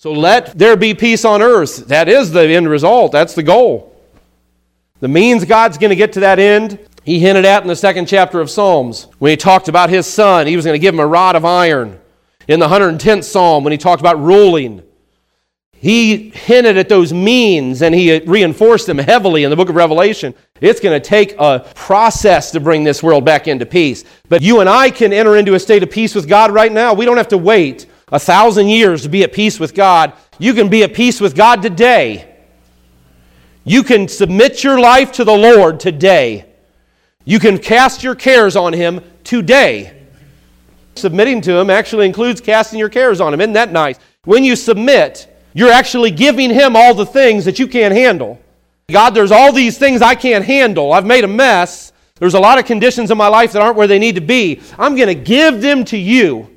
So let there be peace on earth. That is the end result. That's the goal. The means God's going to get to that end, he hinted at in the second chapter of Psalms when he talked about his son. He was going to give him a rod of iron. In the 110th Psalm, when he talked about ruling, he hinted at those means and he reinforced them heavily in the book of Revelation. It's going to take a process to bring this world back into peace. But you and I can enter into a state of peace with God right now. We don't have to wait a thousand years to be at peace with God. You can be at peace with God today. You can submit your life to the Lord today. You can cast your cares on Him today. Submitting to Him actually includes casting your cares on Him. Isn't that nice? When you submit, you're actually giving Him all the things that you can't handle. God, there's all these things I can't handle. I've made a mess. There's a lot of conditions in my life that aren't where they need to be. I'm going to give them to you.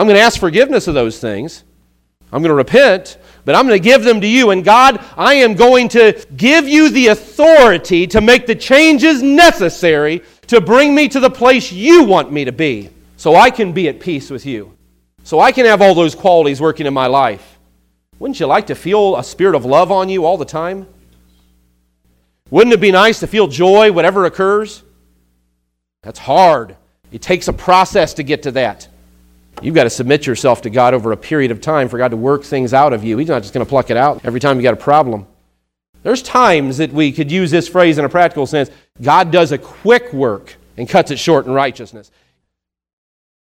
I'm going to ask forgiveness of those things. I'm going to repent, but I'm going to give them to you. And God, I am going to give you the authority to make the changes necessary to bring me to the place you want me to be so I can be at peace with you. So I can have all those qualities working in my life. Wouldn't you like to feel a spirit of love on you all the time? Wouldn't it be nice to feel joy whatever occurs? That's hard. It takes a process to get to that. You've got to submit yourself to God over a period of time for God to work things out of you. He's not just going to pluck it out every time you got a problem. There's times that we could use this phrase in a practical sense God does a quick work and cuts it short in righteousness.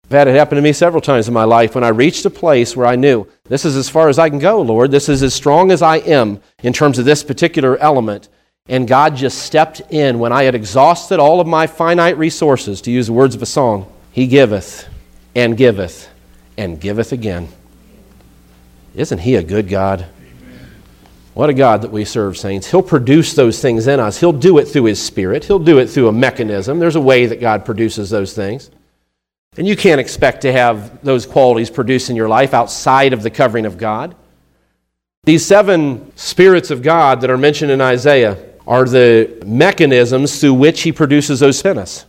I've had it happen to me several times in my life when I reached a place where I knew this is as far as I can go, Lord. This is as strong as I am in terms of this particular element. And God just stepped in when I had exhausted all of my finite resources, to use the words of a song. He giveth and giveth and giveth again. Isn't He a good God? What a God that we serve, saints. He'll produce those things in us. He'll do it through His Spirit. He'll do it through a mechanism. There's a way that God produces those things. And you can't expect to have those qualities produced in your life outside of the covering of God. These seven spirits of God that are mentioned in Isaiah are the mechanisms through which He produces those in us.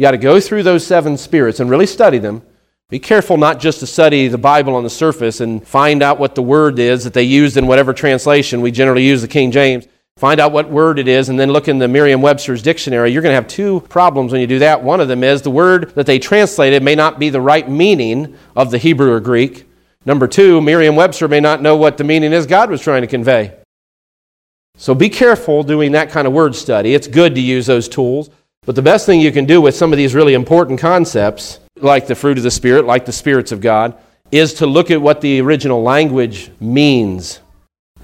You got to go through those seven spirits and really study them. Be careful not just to study the Bible on the surface and find out what the word is that they used in whatever translation. We generally use the King James. Find out what word it is and then look in the Merriam Webster's dictionary. You're going to have two problems when you do that. One of them is the word that they translated may not be the right meaning of the Hebrew or Greek. Number two, Merriam Webster may not know what the meaning is God was trying to convey. So be careful doing that kind of word study. It's good to use those tools. But the best thing you can do with some of these really important concepts, like the fruit of the Spirit, like the spirits of God, is to look at what the original language means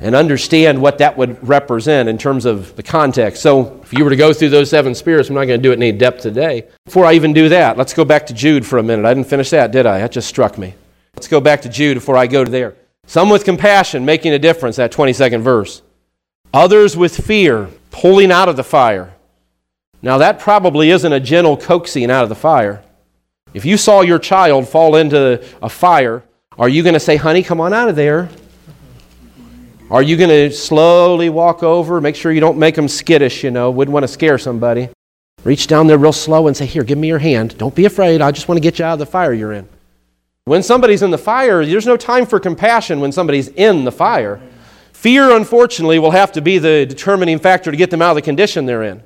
and understand what that would represent in terms of the context. So, if you were to go through those seven spirits, I'm not going to do it in any depth today. Before I even do that, let's go back to Jude for a minute. I didn't finish that, did I? That just struck me. Let's go back to Jude before I go to there. Some with compassion, making a difference, that 22nd verse. Others with fear, pulling out of the fire. Now, that probably isn't a gentle coaxing out of the fire. If you saw your child fall into a fire, are you going to say, honey, come on out of there? Are you going to slowly walk over, make sure you don't make them skittish, you know, wouldn't want to scare somebody? Reach down there real slow and say, Here, give me your hand. Don't be afraid. I just want to get you out of the fire you're in. When somebody's in the fire, there's no time for compassion when somebody's in the fire. Fear, unfortunately, will have to be the determining factor to get them out of the condition they're in.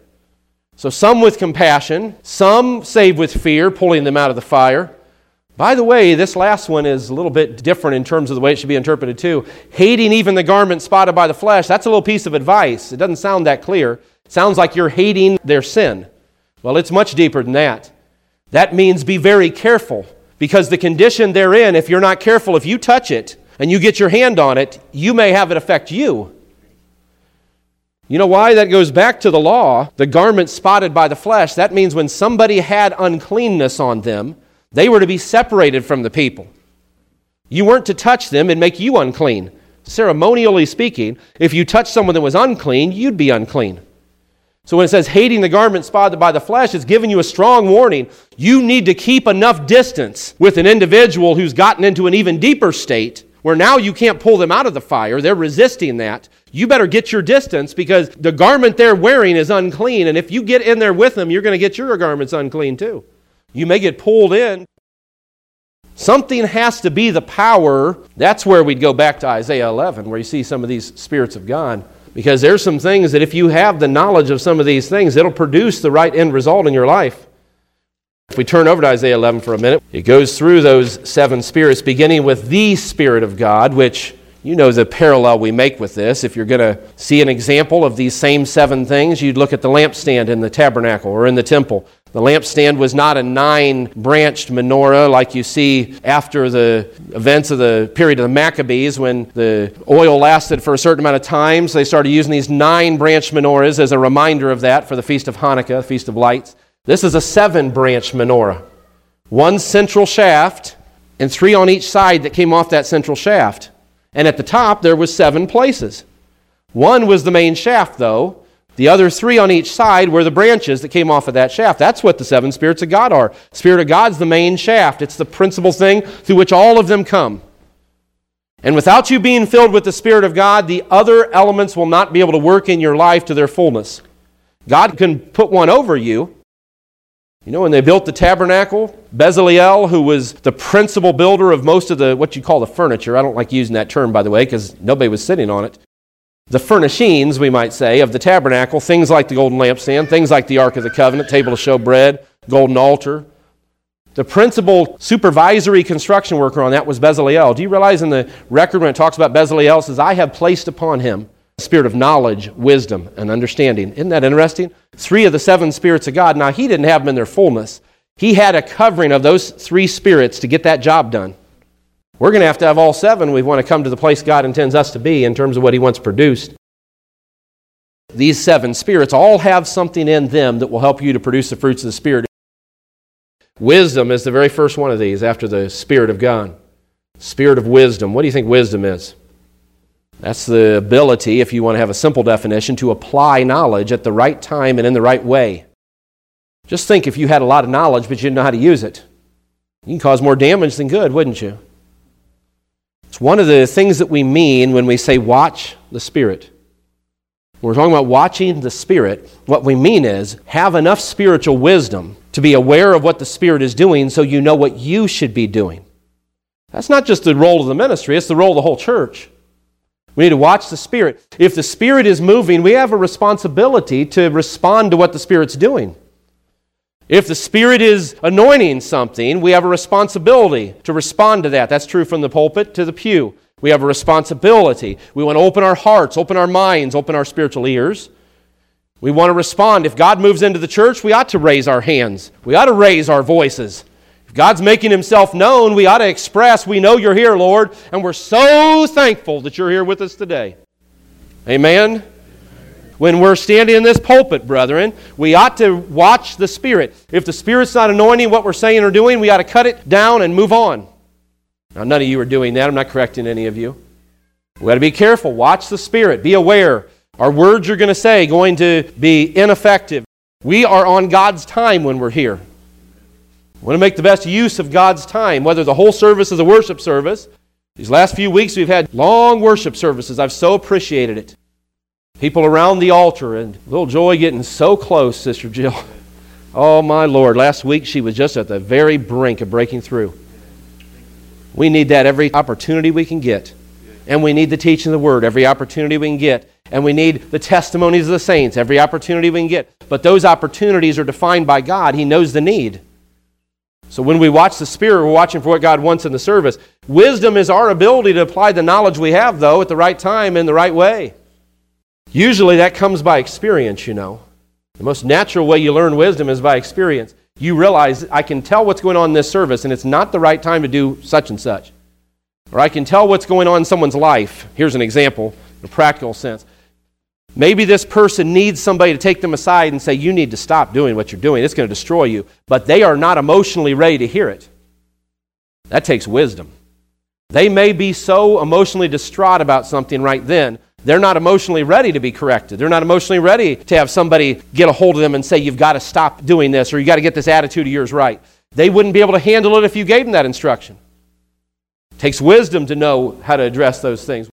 So some with compassion, some save with fear, pulling them out of the fire. By the way, this last one is a little bit different in terms of the way it should be interpreted too. Hating even the garment spotted by the flesh, that's a little piece of advice. It doesn't sound that clear. It sounds like you're hating their sin. Well, it's much deeper than that. That means be very careful because the condition they're in, if you're not careful, if you touch it and you get your hand on it, you may have it affect you. You know why? That goes back to the law. The garment spotted by the flesh, that means when somebody had uncleanness on them, they were to be separated from the people. You weren't to touch them and make you unclean. Ceremonially speaking, if you touched someone that was unclean, you'd be unclean. So when it says hating the garment spotted by the flesh, it's giving you a strong warning. You need to keep enough distance with an individual who's gotten into an even deeper state where now you can't pull them out of the fire. They're resisting that you better get your distance because the garment they're wearing is unclean. And if you get in there with them, you're going to get your garments unclean too. You may get pulled in. Something has to be the power. That's where we'd go back to Isaiah 11, where you see some of these spirits of God. Because there's some things that if you have the knowledge of some of these things, it'll produce the right end result in your life. If we turn over to Isaiah 11 for a minute, it goes through those seven spirits, beginning with the Spirit of God, which you know the parallel we make with this. If you're going to see an example of these same seven things, you'd look at the lampstand in the tabernacle or in the temple. The lampstand was not a nine branched menorah like you see after the events of the period of the Maccabees when the oil lasted for a certain amount of time. So they started using these nine branched menorahs as a reminder of that for the Feast of Hanukkah, Feast of Lights. This is a seven branched menorah. One central shaft and three on each side that came off that central shaft. And at the top, there was seven places. One was the main shaft, though. The other three on each side were the branches that came off of that shaft. That's what the seven spirits of God are. Spirit of God's the main shaft, it's the principal thing through which all of them come. And without you being filled with the Spirit of God, the other elements will not be able to work in your life to their fullness. God can put one over you, you know, when they built the tabernacle, Bezalel, who was the principal builder of most of the, what you call the furniture, I don't like using that term, by the way, because nobody was sitting on it. The furnishings, we might say, of the tabernacle, things like the golden lampstand, things like the Ark of the Covenant, table to show bread, golden altar. The principal supervisory construction worker on that was Bezalel. Do you realize in the record when it talks about Bezalel, it says, I have placed upon him spirit of knowledge, wisdom, and understanding. Isn't that interesting? Three of the seven spirits of God. Now, he didn't have them in their fullness. He had a covering of those three spirits to get that job done. We're going to have to have all seven. We want to come to the place God intends us to be in terms of what He wants produced. These seven spirits all have something in them that will help you to produce the fruits of the Spirit. Wisdom is the very first one of these after the Spirit of God. Spirit of wisdom. What do you think wisdom is? That's the ability, if you want to have a simple definition, to apply knowledge at the right time and in the right way. Just think if you had a lot of knowledge but you didn't know how to use it. You can cause more damage than good, wouldn't you? It's one of the things that we mean when we say watch the Spirit. When we're talking about watching the Spirit, what we mean is have enough spiritual wisdom to be aware of what the Spirit is doing so you know what you should be doing. That's not just the role of the ministry, it's the role of the whole church. We need to watch the Spirit. If the Spirit is moving, we have a responsibility to respond to what the Spirit's doing. If the Spirit is anointing something, we have a responsibility to respond to that. That's true from the pulpit to the pew. We have a responsibility. We want to open our hearts, open our minds, open our spiritual ears. We want to respond. If God moves into the church, we ought to raise our hands. We ought to raise our voices. If God's making himself known, we ought to express, We know you're here, Lord, and we're so thankful that you're here with us today. Amen? When we're standing in this pulpit, brethren, we ought to watch the Spirit. If the Spirit's not anointing what we're saying or doing, we ought to cut it down and move on. Now, none of you are doing that. I'm not correcting any of you. We got to be careful. Watch the Spirit. Be aware. Our words you're going to say going to be ineffective. We are on God's time when we're here. We want to make the best use of God's time, whether the whole service is a worship service. These last few weeks, we've had long worship services. I've so appreciated it. People around the altar, and little Joy getting so close, Sister Jill. Oh, my Lord. Last week, she was just at the very brink of breaking through. We need that every opportunity we can get. And we need the teaching of the Word every opportunity we can get. And we need the testimonies of the saints every opportunity we can get. But those opportunities are defined by God. He knows the need. So when we watch the Spirit, we're watching for what God wants in the service. Wisdom is our ability to apply the knowledge we have, though, at the right time in the right way. Usually that comes by experience, you know. The most natural way you learn wisdom is by experience. You realize, I can tell what's going on in this service, and it's not the right time to do such and such. Or I can tell what's going on in someone's life. Here's an example, in a practical sense. Maybe this person needs somebody to take them aside and say, You need to stop doing what you're doing. It's going to destroy you. But they are not emotionally ready to hear it. That takes wisdom. They may be so emotionally distraught about something right then, they're not emotionally ready to be corrected. They're not emotionally ready to have somebody get a hold of them and say, You've got to stop doing this, or you've got to get this attitude of yours right. They wouldn't be able to handle it if you gave them that instruction. It takes wisdom to know how to address those things.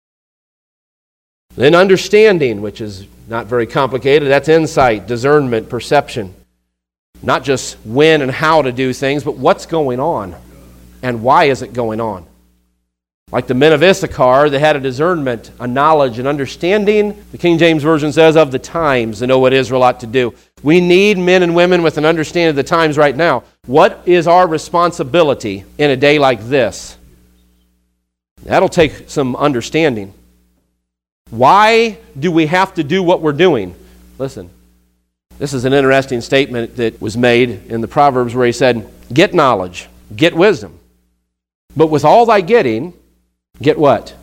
Then understanding, which is not very complicated, that's insight, discernment, perception. Not just when and how to do things, but what's going on. and why is it going on? Like the men of Issachar they had a discernment, a knowledge, an understanding, the King James Version says, of the times to know what Israel ought to do. We need men and women with an understanding of the times right now. What is our responsibility in a day like this? That'll take some understanding. Why do we have to do what we're doing? Listen, this is an interesting statement that was made in the Proverbs where he said, Get knowledge, get wisdom. But with all thy getting, get what?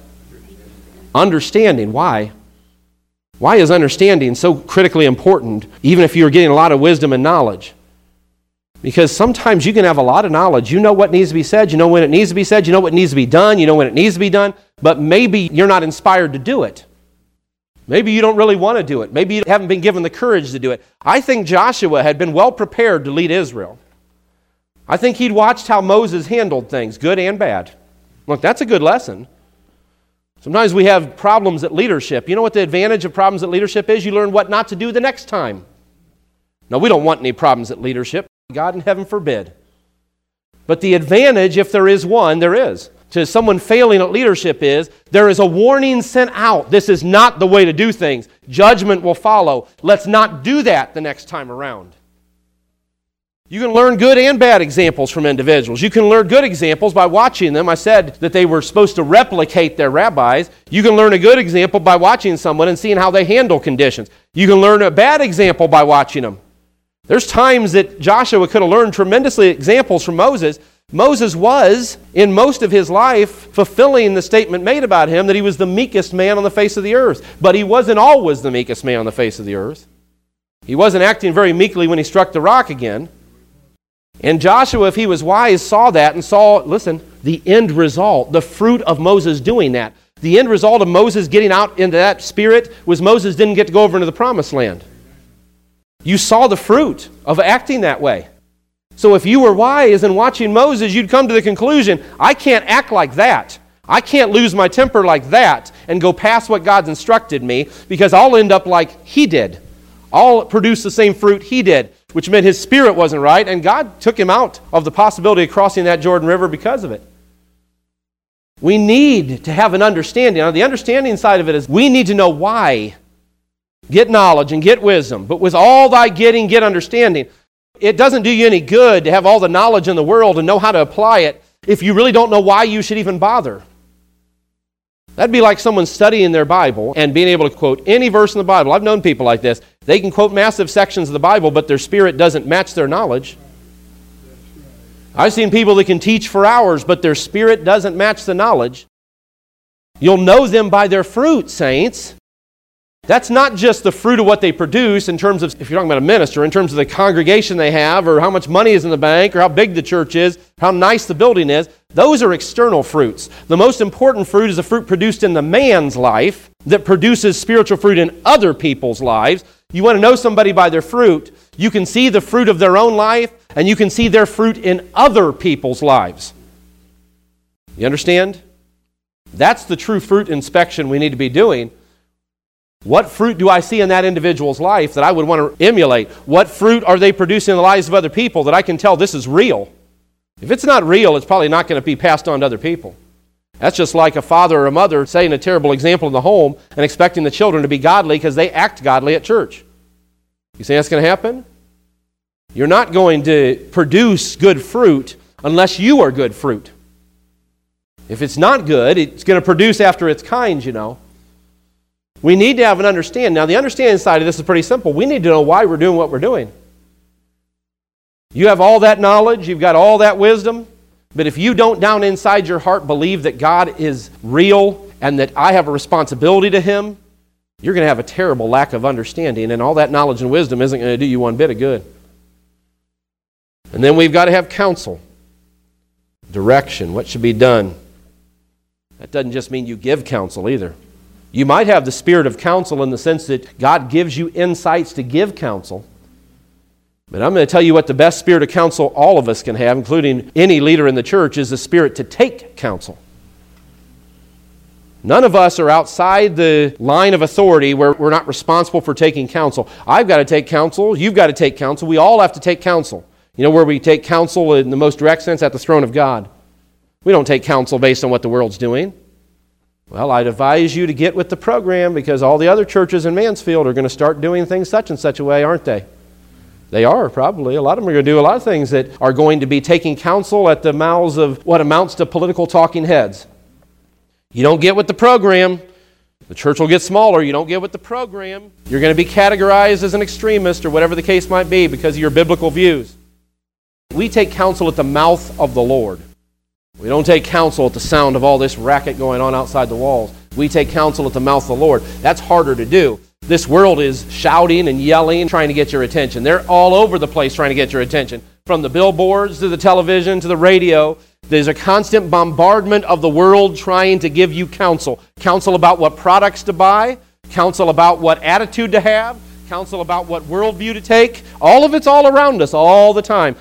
Understanding. Why? Why is understanding so critically important, even if you're getting a lot of wisdom and knowledge? Because sometimes you can have a lot of knowledge. You know what needs to be said, you know when it needs to be said, you know what needs to be done, you know when it needs to be done, but maybe you're not inspired to do it. Maybe you don't really want to do it. Maybe you haven't been given the courage to do it. I think Joshua had been well prepared to lead Israel. I think he'd watched how Moses handled things, good and bad. Look, that's a good lesson. Sometimes we have problems at leadership. You know what the advantage of problems at leadership is? You learn what not to do the next time. No, we don't want any problems at leadership. God in heaven forbid. But the advantage, if there is one, there is to someone failing at leadership is there is a warning sent out. This is not the way to do things. Judgment will follow. Let's not do that the next time around. You can learn good and bad examples from individuals. You can learn good examples by watching them. I said that they were supposed to replicate their rabbis. You can learn a good example by watching someone and seeing how they handle conditions. You can learn a bad example by watching them. There's times that Joshua could have learned tremendously examples from Moses, Moses was, in most of his life, fulfilling the statement made about him that he was the meekest man on the face of the earth. But he wasn't always the meekest man on the face of the earth. He wasn't acting very meekly when he struck the rock again. And Joshua, if he was wise, saw that and saw, listen, the end result, the fruit of Moses doing that. The end result of Moses getting out into that spirit was Moses didn't get to go over into the promised land. You saw the fruit of acting that way. So if you were wise and watching Moses, you'd come to the conclusion I can't act like that. I can't lose my temper like that and go past what God's instructed me because I'll end up like he did. I'll produce the same fruit he did, which meant his spirit wasn't right, and God took him out of the possibility of crossing that Jordan River because of it. We need to have an understanding. Now, the understanding side of it is we need to know why. Get knowledge and get wisdom, but with all thy getting, get understanding. It doesn't do you any good to have all the knowledge in the world and know how to apply it if you really don't know why you should even bother. That'd be like someone studying their Bible and being able to quote any verse in the Bible. I've known people like this. They can quote massive sections of the Bible, but their spirit doesn't match their knowledge. I've seen people that can teach for hours, but their spirit doesn't match the knowledge. You'll know them by their fruit, saints. That's not just the fruit of what they produce in terms of, if you're talking about a minister, in terms of the congregation they have, or how much money is in the bank, or how big the church is, how nice the building is. Those are external fruits. The most important fruit is the fruit produced in the man's life that produces spiritual fruit in other people's lives. You want to know somebody by their fruit, you can see the fruit of their own life, and you can see their fruit in other people's lives. You understand? That's the true fruit inspection we need to be doing what fruit do I see in that individual's life that I would want to emulate? What fruit are they producing in the lives of other people that I can tell this is real? If it's not real, it's probably not going to be passed on to other people. That's just like a father or a mother setting a terrible example in the home and expecting the children to be godly because they act godly at church. You think that's going to happen? You're not going to produce good fruit unless you are good fruit. If it's not good, it's going to produce after its kind, you know. We need to have an understanding. Now, the understanding side of this is pretty simple. We need to know why we're doing what we're doing. You have all that knowledge, you've got all that wisdom, but if you don't down inside your heart believe that God is real and that I have a responsibility to Him, you're going to have a terrible lack of understanding, and all that knowledge and wisdom isn't going to do you one bit of good. And then we've got to have counsel, direction, what should be done. That doesn't just mean you give counsel either. You might have the spirit of counsel in the sense that God gives you insights to give counsel. But I'm going to tell you what the best spirit of counsel all of us can have, including any leader in the church, is the spirit to take counsel. None of us are outside the line of authority where we're not responsible for taking counsel. I've got to take counsel. You've got to take counsel. We all have to take counsel. You know where we take counsel in the most direct sense? At the throne of God. We don't take counsel based on what the world's doing. Well, I'd advise you to get with the program because all the other churches in Mansfield are going to start doing things such and such a way, aren't they? They are, probably. A lot of them are going to do a lot of things that are going to be taking counsel at the mouths of what amounts to political talking heads. You don't get with the program, the church will get smaller. You don't get with the program, you're going to be categorized as an extremist or whatever the case might be because of your biblical views. We take counsel at the mouth of the Lord. We don't take counsel at the sound of all this racket going on outside the walls. We take counsel at the mouth of the Lord. That's harder to do. This world is shouting and yelling, trying to get your attention. They're all over the place trying to get your attention. From the billboards to the television to the radio, there's a constant bombardment of the world trying to give you counsel. Counsel about what products to buy, counsel about what attitude to have, counsel about what worldview to take. All of it's all around us all the time.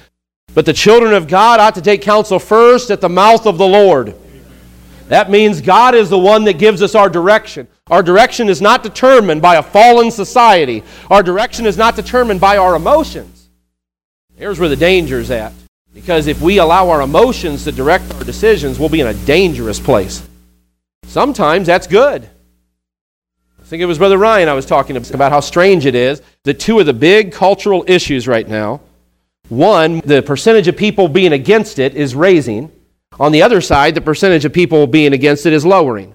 But the children of God ought to take counsel first at the mouth of the Lord. That means God is the one that gives us our direction. Our direction is not determined by a fallen society. Our direction is not determined by our emotions. Here's where the danger is at. Because if we allow our emotions to direct our decisions, we'll be in a dangerous place. Sometimes that's good. I think it was Brother Ryan I was talking about how strange it is that two of the big cultural issues right now one, the percentage of people being against it is raising. On the other side, the percentage of people being against it is lowering.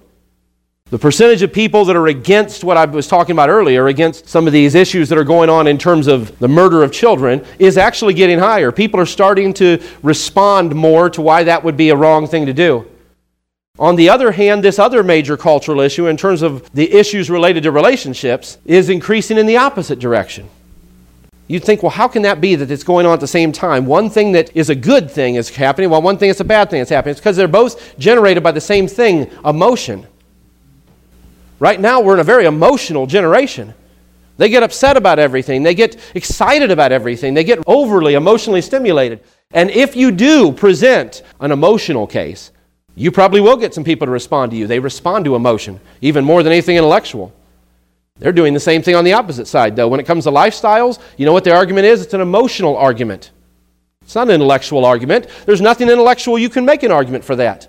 The percentage of people that are against what I was talking about earlier, against some of these issues that are going on in terms of the murder of children, is actually getting higher. People are starting to respond more to why that would be a wrong thing to do. On the other hand, this other major cultural issue, in terms of the issues related to relationships, is increasing in the opposite direction. You'd think, well, how can that be that it's going on at the same time? One thing that is a good thing is happening, while one thing is a bad thing is happening. It's because they're both generated by the same thing emotion. Right now, we're in a very emotional generation. They get upset about everything, they get excited about everything, they get overly emotionally stimulated. And if you do present an emotional case, you probably will get some people to respond to you. They respond to emotion, even more than anything intellectual. They're doing the same thing on the opposite side, though. When it comes to lifestyles, you know what the argument is? It's an emotional argument. It's not an intellectual argument. There's nothing intellectual you can make an argument for that.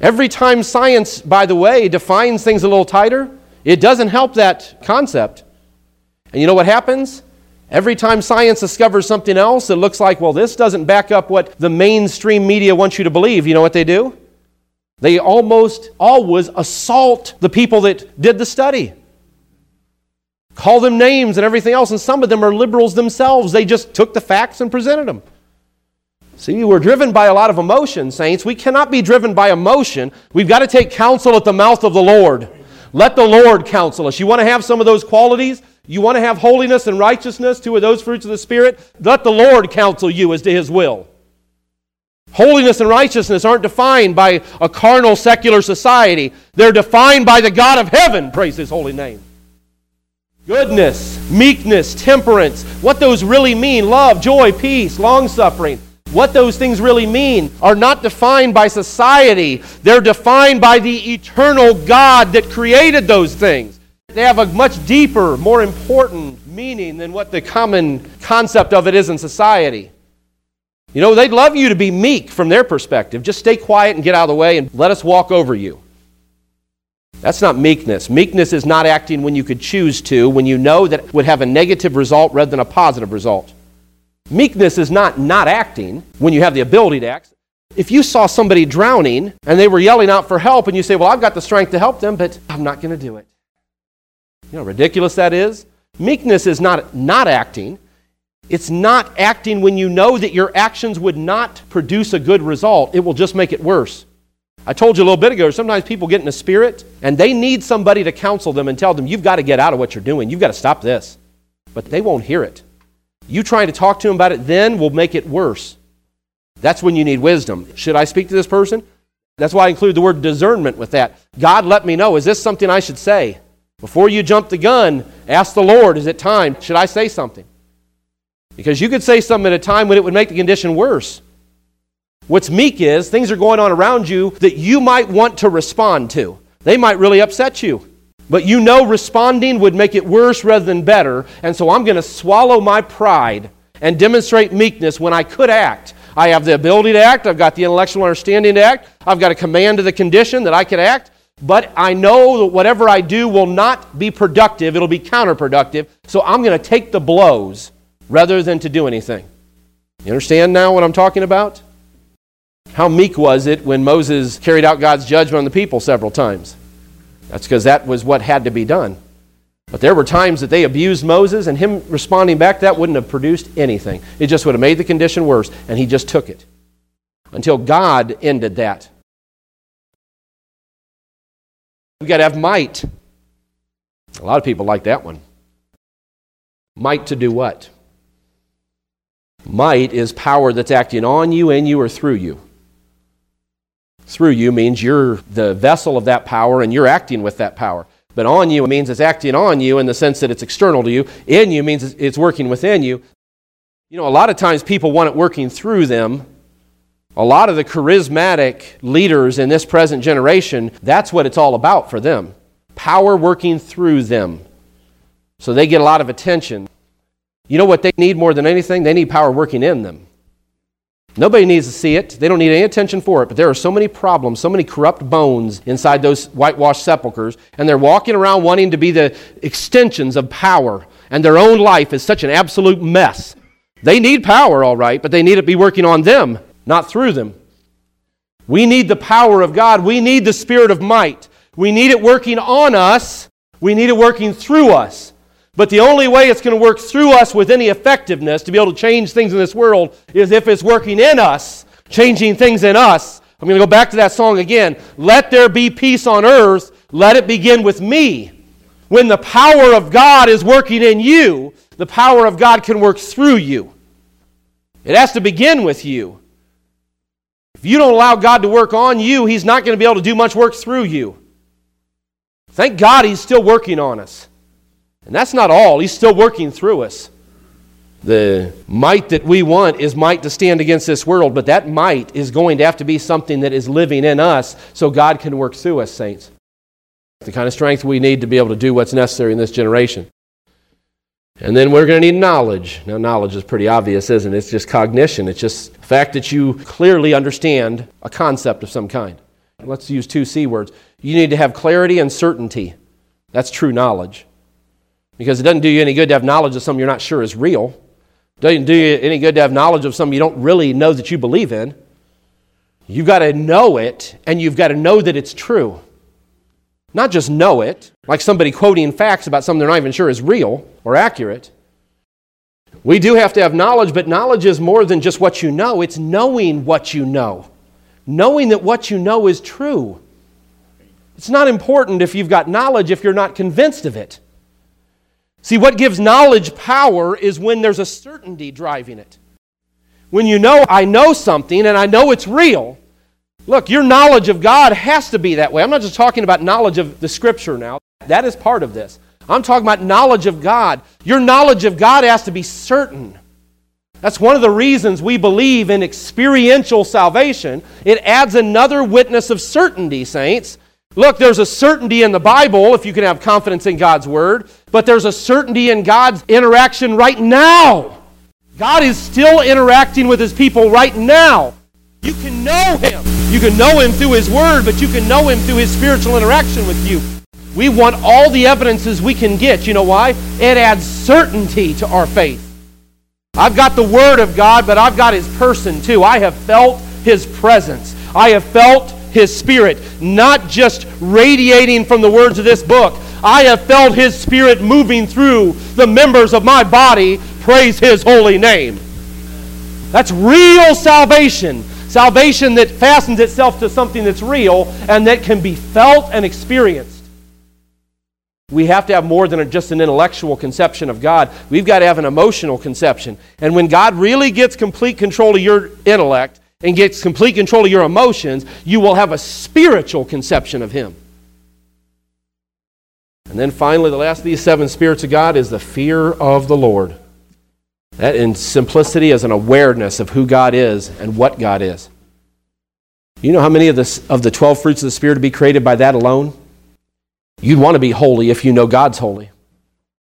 Every time science, by the way, defines things a little tighter, it doesn't help that concept. And you know what happens? Every time science discovers something else that looks like, well, this doesn't back up what the mainstream media wants you to believe, you know what they do? They almost always assault the people that did the study call them names and everything else, and some of them are liberals themselves. They just took the facts and presented them. See, we're driven by a lot of emotion, saints. We cannot be driven by emotion. We've got to take counsel at the mouth of the Lord. Let the Lord counsel us. You want to have some of those qualities? You want to have holiness and righteousness, two of those fruits of the Spirit? Let the Lord counsel you as to His will. Holiness and righteousness aren't defined by a carnal, secular society. They're defined by the God of heaven. Praise His holy name goodness, meekness, temperance, what those really mean love, joy, peace, long suffering. What those things really mean are not defined by society. They're defined by the eternal God that created those things. They have a much deeper, more important meaning than what the common concept of it is in society. You know, they'd love you to be meek from their perspective. Just stay quiet and get out of the way and let us walk over you. That's not meekness. Meekness is not acting when you could choose to, when you know that it would have a negative result rather than a positive result. Meekness is not not acting when you have the ability to act. If you saw somebody drowning and they were yelling out for help and you say, Well, I've got the strength to help them, but I'm not going to do it. You know ridiculous that is? Meekness is not not acting. It's not acting when you know that your actions would not produce a good result. It will just make it worse. I told you a little bit ago, sometimes people get in a spirit and they need somebody to counsel them and tell them, you've got to get out of what you're doing. You've got to stop this. But they won't hear it. You trying to talk to them about it then will make it worse. That's when you need wisdom. Should I speak to this person? That's why I include the word discernment with that. God, let me know. Is this something I should say? Before you jump the gun, ask the Lord, is it time? Should I say something? Because you could say something at a time when it would make the condition worse. What's meek is things are going on around you that you might want to respond to. They might really upset you. But you know responding would make it worse rather than better. And so I'm going to swallow my pride and demonstrate meekness when I could act. I have the ability to act. I've got the intellectual understanding to act. I've got a command of the condition that I can act. But I know that whatever I do will not be productive, it'll be counterproductive. So I'm going to take the blows rather than to do anything. You understand now what I'm talking about? How meek was it when Moses carried out God's judgment on the people several times? That's because that was what had to be done. But there were times that they abused Moses, and him responding back, that wouldn't have produced anything. It just would have made the condition worse, and he just took it. Until God ended that. We've got to have might. A lot of people like that one. Might to do what? Might is power that's acting on you, in you, or through you. Through you means you're the vessel of that power and you're acting with that power. But on you means it's acting on you in the sense that it's external to you. In you means it's working within you. You know, a lot of times people want it working through them. A lot of the charismatic leaders in this present generation, that's what it's all about for them. Power working through them. So they get a lot of attention. You know what they need more than anything? They need power working in them. Nobody needs to see it. They don't need any attention for it. But there are so many problems, so many corrupt bones inside those whitewashed sepulchres, and they're walking around wanting to be the extensions of power. And their own life is such an absolute mess. They need power, all right, but they need it to be working on them, not through them. We need the power of God. We need the spirit of might. We need it working on us. We need it working through us. But the only way it's going to work through us with any effectiveness to be able to change things in this world is if it's working in us, changing things in us. I'm going to go back to that song again. Let there be peace on earth. Let it begin with me. When the power of God is working in you, the power of God can work through you. It has to begin with you. If you don't allow God to work on you, He's not going to be able to do much work through you. Thank God He's still working on us. And that's not all, He's still working through us. The might that we want is might to stand against this world, but that might is going to have to be something that is living in us so God can work through us, saints. The kind of strength we need to be able to do what's necessary in this generation. And then we're going to need knowledge. Now, knowledge is pretty obvious, isn't it? It's just cognition. It's just the fact that you clearly understand a concept of some kind. Let's use two C words. You need to have clarity and certainty. That's true knowledge. Because it doesn't do you any good to have knowledge of something you're not sure is real. It doesn't do you any good to have knowledge of something you don't really know that you believe in. You've got to know it, and you've got to know that it's true. Not just know it, like somebody quoting facts about something they're not even sure is real or accurate. We do have to have knowledge, but knowledge is more than just what you know, it's knowing what you know. Knowing that what you know is true. It's not important if you've got knowledge if you're not convinced of it. See, what gives knowledge power is when there's a certainty driving it. When you know, I know something and I know it's real. Look, your knowledge of God has to be that way. I'm not just talking about knowledge of the Scripture now, that is part of this. I'm talking about knowledge of God. Your knowledge of God has to be certain. That's one of the reasons we believe in experiential salvation. It adds another witness of certainty, saints. Look, there's a certainty in the Bible if you can have confidence in God's Word, but there's a certainty in God's interaction right now. God is still interacting with His people right now. You can know Him. You can know Him through His Word, but you can know Him through His spiritual interaction with you. We want all the evidences we can get. You know why? It adds certainty to our faith. I've got the Word of God, but I've got His person too. I have felt His presence. I have felt his Spirit, not just radiating from the words of this book. I have felt His Spirit moving through the members of my body. Praise His holy name. That's real salvation. Salvation that fastens itself to something that's real and that can be felt and experienced. We have to have more than just an intellectual conception of God. We've got to have an emotional conception. And when God really gets complete control of your intellect, and gets complete control of your emotions, you will have a spiritual conception of Him. And then finally, the last of these seven spirits of God is the fear of the Lord. That in simplicity is an awareness of who God is and what God is. You know how many of the, of the 12 fruits of the Spirit to be created by that alone? You'd want to be holy if you know God's holy.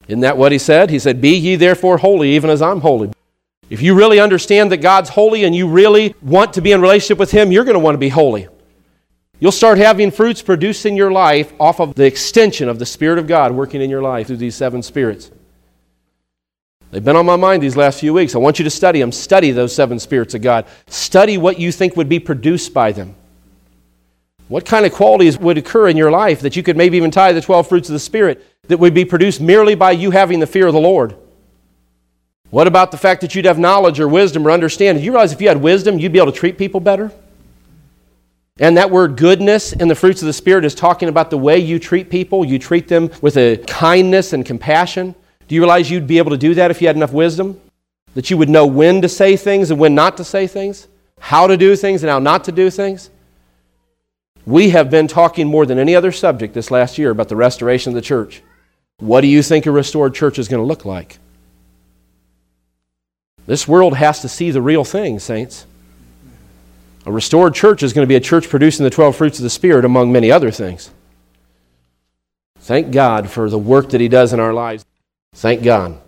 Isn't that what he said? He said, Be ye therefore holy, even as I'm holy. If you really understand that God's holy and you really want to be in relationship with Him, you're going to want to be holy. You'll start having fruits produced in your life off of the extension of the Spirit of God working in your life through these seven spirits. They've been on my mind these last few weeks. I want you to study them. Study those seven spirits of God. Study what you think would be produced by them. What kind of qualities would occur in your life that you could maybe even tie the 12 fruits of the Spirit that would be produced merely by you having the fear of the Lord? What about the fact that you'd have knowledge or wisdom or understanding? Do you realize if you had wisdom, you'd be able to treat people better? And that word goodness in the fruits of the Spirit is talking about the way you treat people. You treat them with a kindness and compassion. Do you realize you'd be able to do that if you had enough wisdom? That you would know when to say things and when not to say things? How to do things and how not to do things? We have been talking more than any other subject this last year about the restoration of the church. What do you think a restored church is going to look like? This world has to see the real thing, saints. A restored church is going to be a church producing the 12 fruits of the Spirit, among many other things. Thank God for the work that He does in our lives. Thank God.